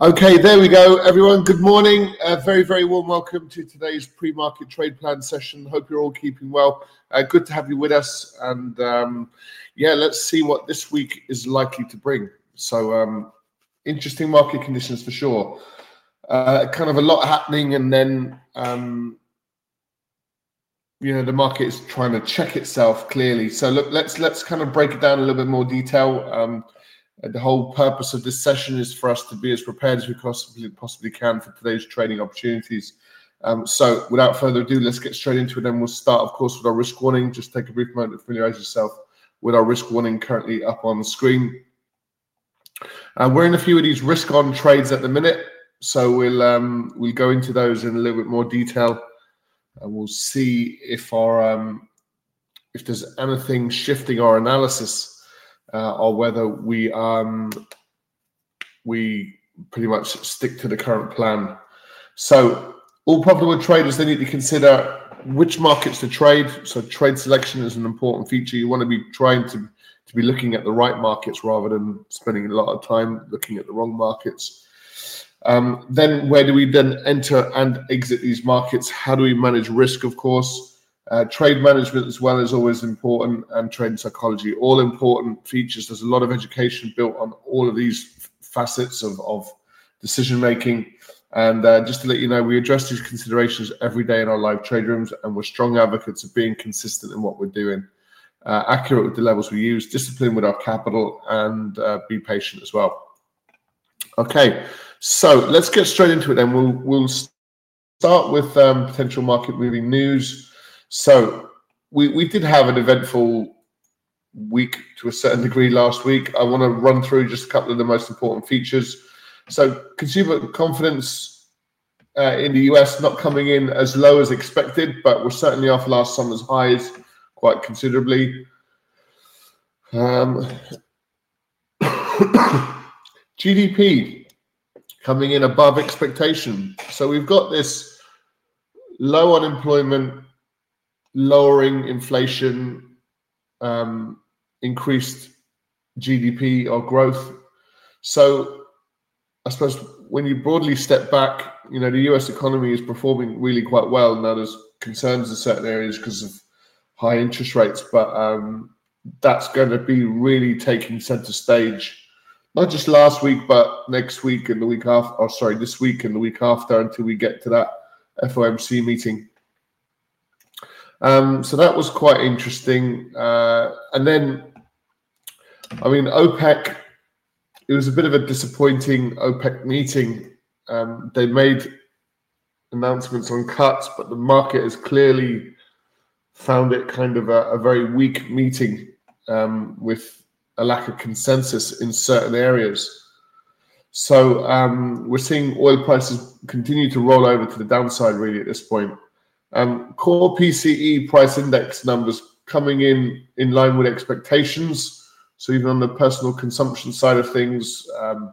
Okay, there we go, everyone. Good morning. Uh, very, very warm welcome to today's pre-market trade plan session. Hope you're all keeping well. Uh, good to have you with us, and um, yeah, let's see what this week is likely to bring. So, um, interesting market conditions for sure. Uh, kind of a lot happening, and then um, you know the market is trying to check itself clearly. So, look, let's let's kind of break it down a little bit more detail. The whole purpose of this session is for us to be as prepared as we possibly possibly can for today's trading opportunities. Um, so, without further ado, let's get straight into it. And we'll start, of course, with our risk warning. Just take a brief moment to familiarize yourself with our risk warning currently up on the screen. Uh, we're in a few of these risk-on trades at the minute, so we'll um, we'll go into those in a little bit more detail, and we'll see if our um, if there's anything shifting our analysis uh, or whether we um, we pretty much stick to the current plan. So all profitable traders they need to consider which markets to trade. So trade selection is an important feature. You want to be trying to to be looking at the right markets rather than spending a lot of time looking at the wrong markets. Um, then where do we then enter and exit these markets? How do we manage risk? Of course. Uh, trade management as well is always important, and trade psychology, all important features. There's a lot of education built on all of these facets of, of decision making. And uh, just to let you know, we address these considerations every day in our live trade rooms, and we're strong advocates of being consistent in what we're doing, uh, accurate with the levels we use, disciplined with our capital, and uh, be patient as well. Okay, so let's get straight into it. Then we'll we'll start with um, potential market moving news. So we, we did have an eventful week to a certain degree last week. I want to run through just a couple of the most important features. So consumer confidence uh, in the US not coming in as low as expected, but we're certainly off last summer's highs quite considerably. Um, GDP coming in above expectation. So we've got this low unemployment lowering inflation, um, increased GDP or growth. So I suppose when you broadly step back, you know, the US economy is performing really quite well. Now there's concerns in certain areas because of high interest rates, but um, that's going to be really taking center stage, not just last week, but next week and the week after, or sorry, this week and the week after until we get to that FOMC meeting. Um, so that was quite interesting. Uh, and then, I mean, OPEC, it was a bit of a disappointing OPEC meeting. Um, they made announcements on cuts, but the market has clearly found it kind of a, a very weak meeting um, with a lack of consensus in certain areas. So um, we're seeing oil prices continue to roll over to the downside, really, at this point. Um, core PCE price index numbers coming in in line with expectations. So even on the personal consumption side of things, um,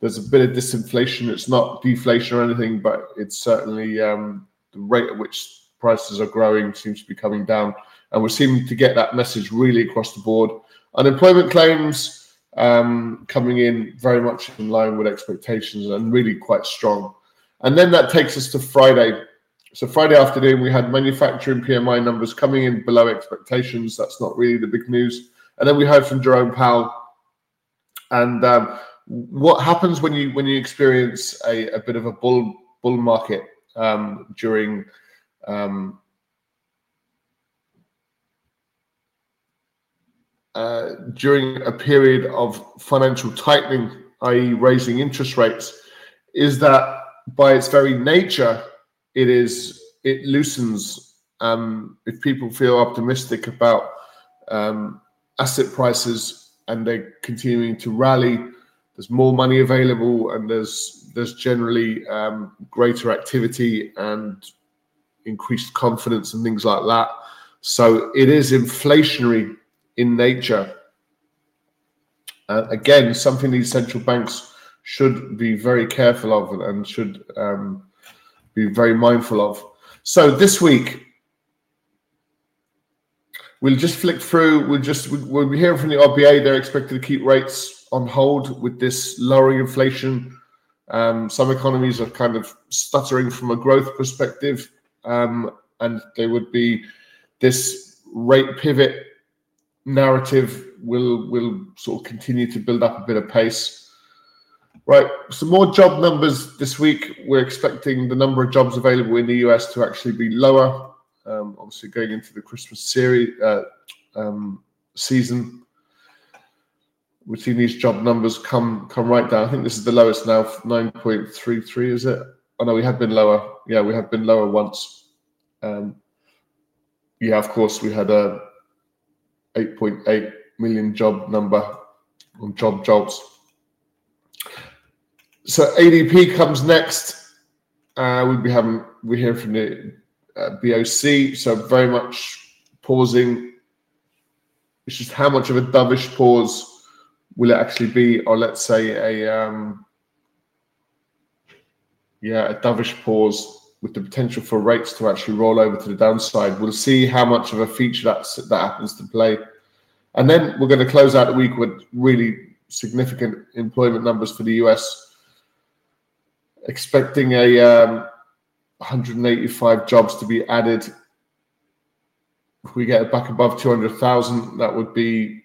there's a bit of disinflation. It's not deflation or anything, but it's certainly um, the rate at which prices are growing seems to be coming down, and we're seeming to get that message really across the board. Unemployment claims um, coming in very much in line with expectations and really quite strong. And then that takes us to Friday. So Friday afternoon, we had manufacturing PMI numbers coming in below expectations. That's not really the big news. And then we heard from Jerome Powell. And um, what happens when you when you experience a, a bit of a bull bull market um, during um, uh, during a period of financial tightening, i.e., raising interest rates, is that by its very nature it is it loosens um, if people feel optimistic about um, asset prices and they're continuing to rally there's more money available and there's there's generally um, greater activity and increased confidence and things like that. So it is inflationary in nature. Uh, again something these central banks should be very careful of and should um, be very mindful of. So this week, we'll just flick through. We'll just we'll be hearing from the RBA. They're expected to keep rates on hold with this lowering inflation Um, some economies are kind of stuttering from a growth perspective, um, and they would be this rate pivot narrative will will sort of continue to build up a bit of pace. Right, some more job numbers this week. We're expecting the number of jobs available in the US to actually be lower. Um, obviously, going into the Christmas series uh, um, season, we've seen these job numbers come come right down. I think this is the lowest now, nine point three three. Is it? Oh no, we have been lower. Yeah, we have been lower once. Um, yeah, of course, we had a 8.8 million job number on job jobs. So ADP comes next. Uh, we'll be having we hear from the uh, BOC. So very much pausing. It's just how much of a dovish pause will it actually be, or let's say a um, yeah a dovish pause with the potential for rates to actually roll over to the downside. We'll see how much of a feature that's, that happens to play. And then we're going to close out the week with really significant employment numbers for the US. Expecting a um, 185 jobs to be added. If we get it back above 200,000, that would be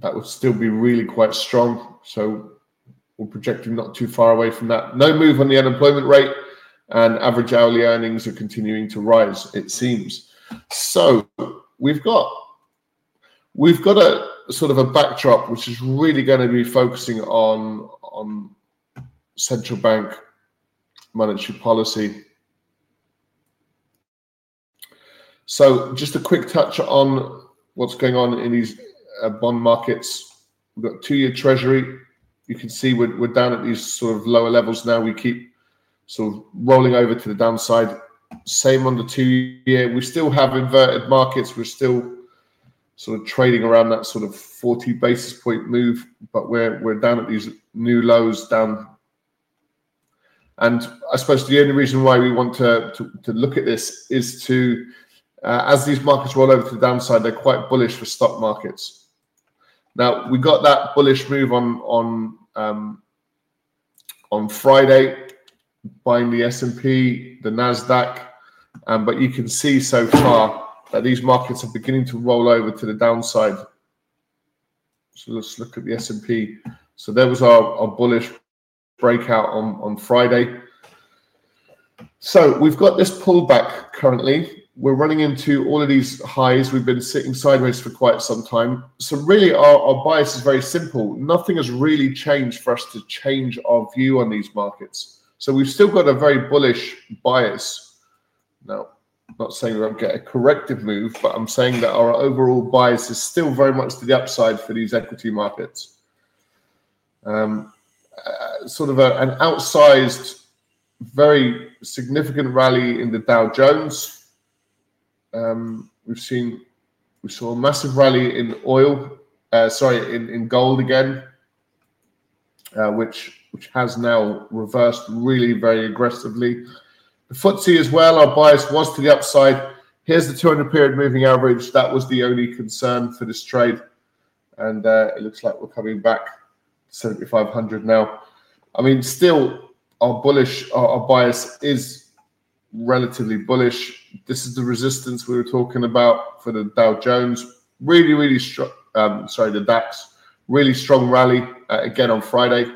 that would still be really quite strong. So we're projecting not too far away from that. No move on the unemployment rate, and average hourly earnings are continuing to rise. It seems. So we've got we've got a sort of a backdrop which is really going to be focusing on on central bank monetary policy. So just a quick touch on what's going on in these uh, bond markets. We've got two-year Treasury you can see we're, we're down at these sort of lower levels now. We keep sort of rolling over to the downside. Same on the two year. We still have inverted markets. We're still sort of trading around that sort of 40 basis point move, but we're we're down at these new lows down. And I suppose the only reason why we want to, to, to look at this is to, uh, as these markets roll over to the downside, they're quite bullish for stock markets. Now we got that bullish move on on um, on Friday, buying the S and P, the Nasdaq, um, but you can see so far that these markets are beginning to roll over to the downside. So let's look at the S and P. So there was our, our bullish breakout on on Friday. So we've got this pullback currently we're running into all of these highs. We've been sitting sideways for quite some time. So really, our, our bias is very simple. Nothing has really changed for us to change our view on these markets. So we've still got a very bullish bias. Now, I'm not saying we won't get a corrective move, but I'm saying that our overall bias is still very much to the upside for these equity markets. Um, sort of a, an outsized, very significant rally in the Dow Jones um, we've seen we saw a massive rally in oil, uh, sorry, in, in gold again, uh, which which has now reversed really very aggressively. The FTSE as well, our bias was to the upside. Here's the 200 period moving average. That was the only concern for this trade. And uh, it looks like we're coming back 7,500 now. I mean, still, our bullish, our, our bias is relatively bullish. This is the resistance we were talking about for the Dow Jones. Really, really strong. Um, sorry, the DAX. Really strong rally uh, again on Friday.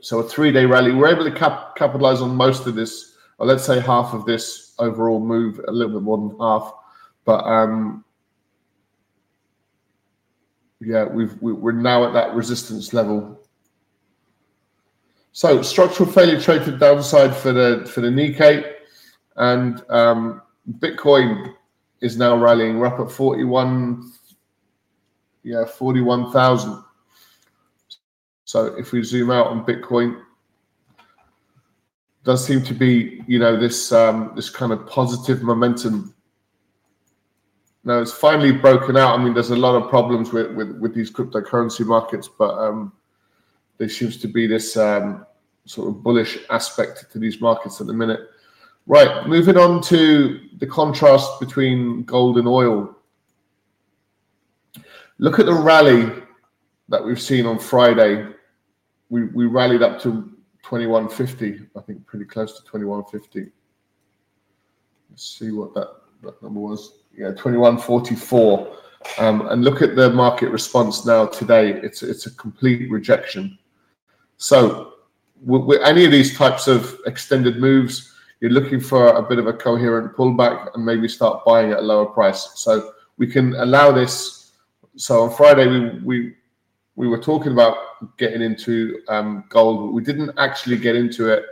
So a three-day rally. We're able to cap- capitalize on most of this, or let's say half of this overall move, a little bit more than half. But um, yeah, we've we, we are now at that resistance level so structural failure trade to the downside for the for the Nikkei, and um, Bitcoin is now rallying. We're up at forty one, yeah, forty one thousand. So if we zoom out on Bitcoin, does seem to be you know this um, this kind of positive momentum. Now it's finally broken out. I mean, there's a lot of problems with with, with these cryptocurrency markets, but um, there seems to be this um, sort of bullish aspect to these markets at the minute. Right, moving on to the contrast between gold and oil. Look at the rally that we've seen on Friday. we we rallied up to 2150, I think pretty close to 2150. Let's see what that, that number was. Yeah, 2144. Um, and look at the market response now today. It's it's a complete rejection. So with any of these types of extended moves, you're looking for a bit of a coherent pullback and maybe start buying at a lower price. So we can allow this. So on Friday we we we were talking about getting into um, gold. But we didn't actually get into it.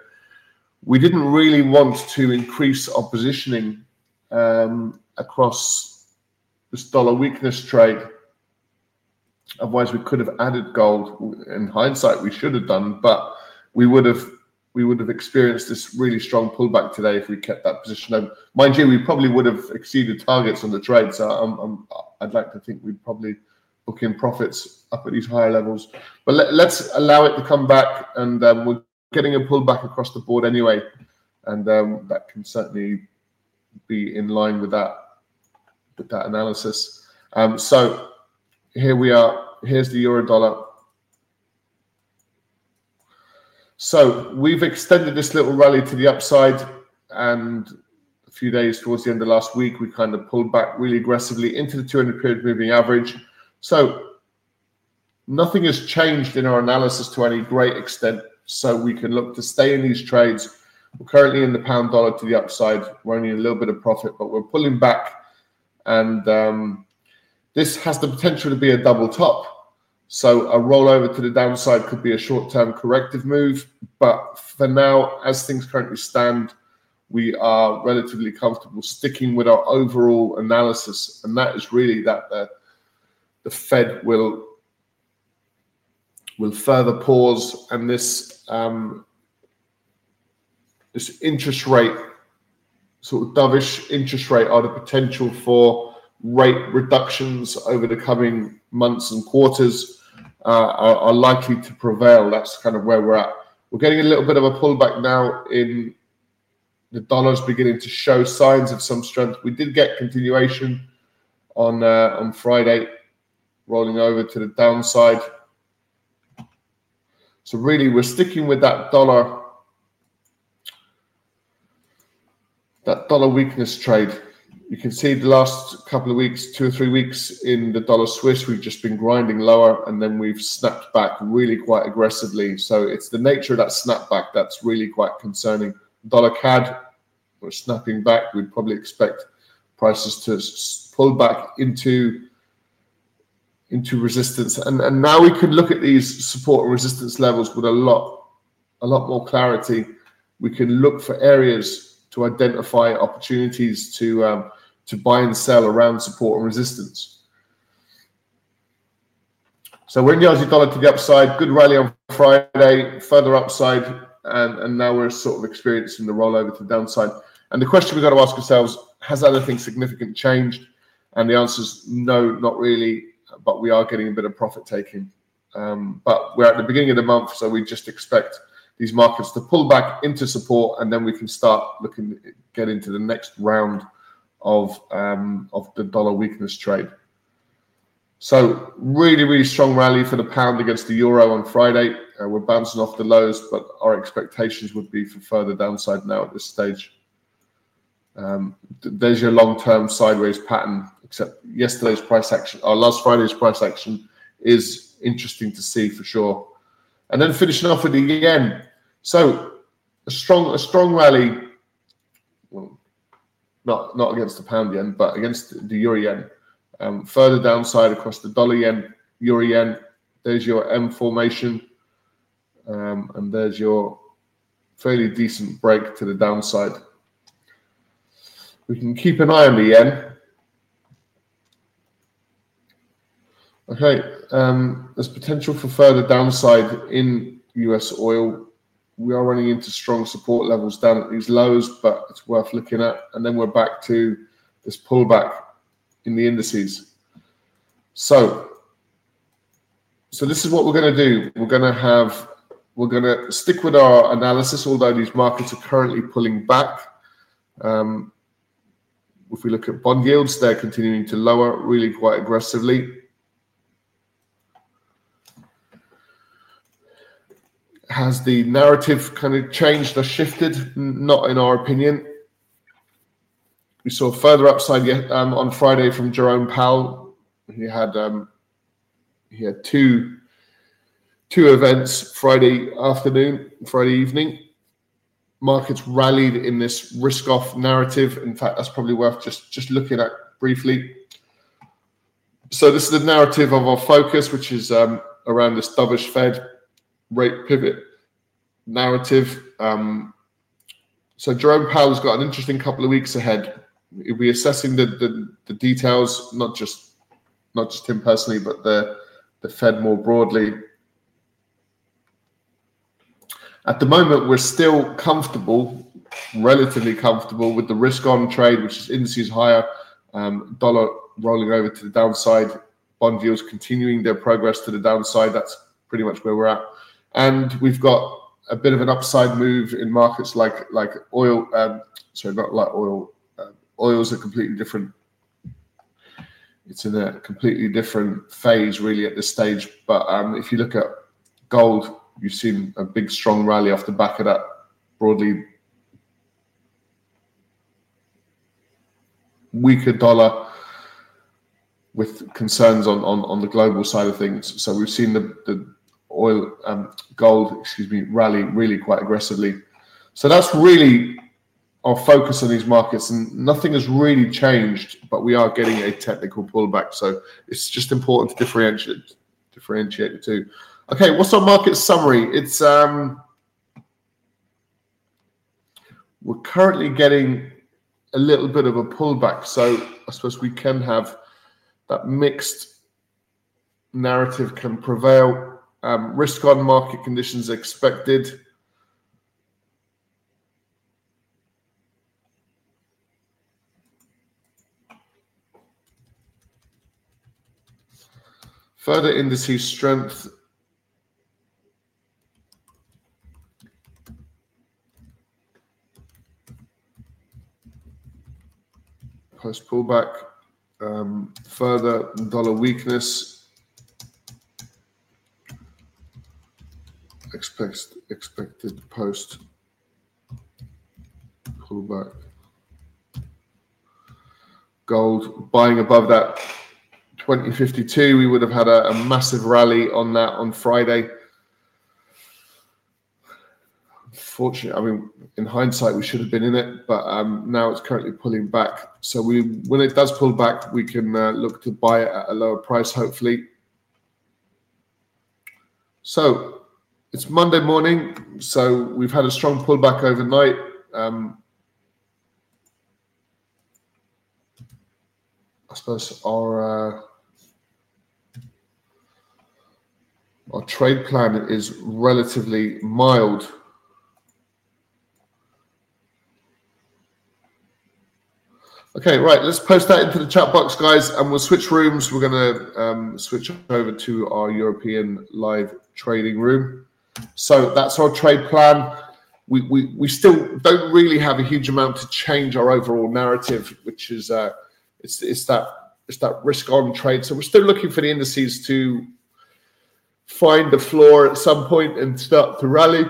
We didn't really want to increase our positioning um, across this dollar weakness trade. Otherwise, we could have added gold. In hindsight, we should have done, but we would have we would have experienced this really strong pullback today if we kept that position open. Mind you, we probably would have exceeded targets on the trade. So I'm, I'd like to think we'd probably book in profits up at these higher levels. But let, us allow it to come back, and um, we're getting a pullback across the board anyway, and um, that can certainly be in line with that with that analysis. Um, so here we are. Here's the euro dollar. So we've extended this little rally to the upside, and a few days towards the end of last week, we kind of pulled back really aggressively into the 200 period moving average. So nothing has changed in our analysis to any great extent. So we can look to stay in these trades. We're currently in the pound dollar to the upside. We're only a little bit of profit, but we're pulling back. And um, this has the potential to be a double top. So a rollover to the downside could be a short-term corrective move. But for now, as things currently stand, we are relatively comfortable sticking with our overall analysis. And that is really that the the Fed will will further pause, and this um, this interest rate sort of dovish interest rate are the potential for rate reductions over the coming months and quarters uh, are, are, likely to prevail. That's kind of where we're at. We're getting a little bit of a pullback now in the dollars beginning to show signs of some strength. We did get continuation on uh, on Friday rolling over to the downside. So really, we're sticking with that dollar, that dollar weakness trade. You can see the last couple of weeks, two or three weeks in the dollar Swiss, we've just been grinding lower and then we've snapped back really quite aggressively. So it's the nature of that snapback that's really quite concerning. Dollar CAD, we're snapping back. We'd probably expect prices to pull back into into resistance. And, and now we can look at these support and resistance levels with a lot, a lot more clarity. We can look for areas to identify opportunities to um, to buy and sell around support and resistance. So we're in the Aussie dollar to the upside. Good rally on Friday, further upside, and, and now we're sort of experiencing the rollover to the downside. And the question we've got to ask ourselves: Has anything significant changed? And the answer is no, not really but we are getting a bit of profit taking. Um, but we're at the beginning of the month, so we just expect these markets to pull back into support, and then we can start looking get into the next round of um, of the dollar weakness trade. So really, really strong rally for the pound against the euro on Friday. Uh, we're bouncing off the lows, but our expectations would be for further downside now at this stage. Um, there's your long-term sideways pattern except yesterday's price action or last Friday's price action is interesting to see for sure. And then finishing off with the yen. So a strong a strong rally, not not against the pound yen, but against the euro yen. Um, further downside across the dollar yen, euro yen. There's your M formation, um, and there's your fairly decent break to the downside. We can keep an eye on the yen. Okay, um, there's potential for further downside in US oil. We are running into strong support levels down at these lows, but it's worth looking at. And then we're back to this pullback in the indices. So, so this is what we're going to do. We're going to have, we're going to stick with our analysis, although these markets are currently pulling back. Um, if we look at bond yields, they're continuing to lower really quite aggressively. Has the narrative kind of changed or shifted? Not in our opinion. We saw further upside yet, um, on Friday from Jerome Powell. He had um, he had two two events Friday afternoon, Friday evening. Markets rallied in this risk off narrative. In fact, that's probably worth just just looking at briefly. So this is the narrative of our focus, which is um, around this dovish Fed rate pivot narrative. Um, so Jerome Powell's got an interesting couple of weeks ahead. He'll be assessing the, the, the details, not just not just him personally, but the the Fed more broadly. At the moment, we're still comfortable, relatively comfortable with the risk on trade, which is indices higher, um, dollar rolling over to the downside, bond yields continuing their progress to the downside. That's pretty much where we're at. And we've got a bit of an upside move in markets like like oil. Um, sorry, not like oil. Uh, oil's a completely different. It's in a completely different phase, really, at this stage. But um, if you look at gold, you've seen a big, strong rally off the back of that broadly weaker dollar with concerns on, on, on the global side of things. So we've seen the, the oil, um, gold, excuse me, rally really quite aggressively. So that's really our focus on these markets, and nothing has really changed, but we are getting a technical pullback. So it's just important to differentiate differentiate the two. Okay, what's our market summary? It's um, we're currently getting a little bit of a pullback, so I suppose we can have that mixed narrative can prevail. Um, risk on market conditions expected. Further indices strength. Post pullback. Um, further dollar weakness. Expect, expected post pullback. Gold buying above that 2052, we would have had a, a massive rally on that on Friday. Fortunately, I mean, in hindsight, we should have been in it, but um, now it's currently pulling back. So we, when it does pull back, we can uh, look to buy it at a lower price, hopefully. So it's Monday morning, so we've had a strong pullback overnight. Um, I suppose our uh, our trade plan is relatively mild. Okay, right. Let's post that into the chat box, guys, and we'll switch rooms. We're going to um, switch over to our European live trading room. So that's our trade plan. We, we, we still don't really have a huge amount to change our overall narrative, which is uh, it's, it's that it's that risk on trade. So we're still looking for the indices to find the floor at some point and start to rally.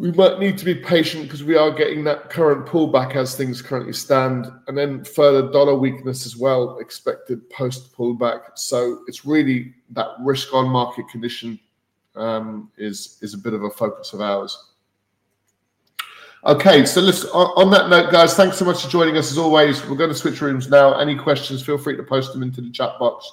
We might need to be patient because we are getting that current pullback as things currently stand, and then further dollar weakness as well expected post pullback. So it's really that risk on market condition um, is is a bit of a focus of ours. Okay, so let's on that note, guys. Thanks so much for joining us as always. We're going to switch rooms now. Any questions? Feel free to post them into the chat box.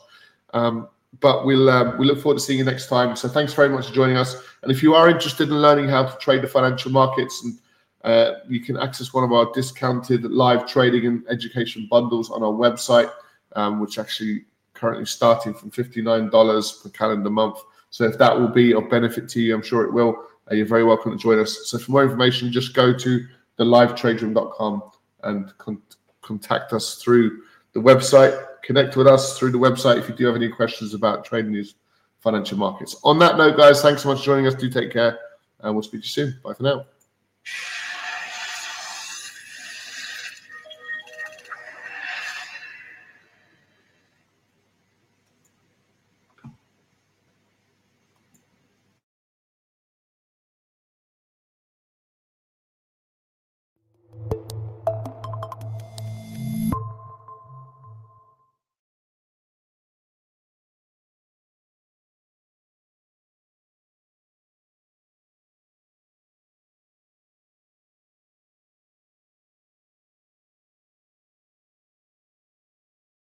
Um, but we'll um, we look forward to seeing you next time. So thanks very much for joining us. And if you are interested in learning how to trade the financial markets, and uh, you can access one of our discounted live trading and education bundles on our website, um, which actually currently starting from fifty nine dollars per calendar month. So if that will be of benefit to you, I'm sure it will. Uh, you're very welcome to join us. So for more information, just go to the livetraderoom.com and con- contact us through the website connect with us through the website if you do have any questions about trading these financial markets. On that note, guys, thanks so much for joining us. Do take care, and we'll speak to you soon. Bye for now.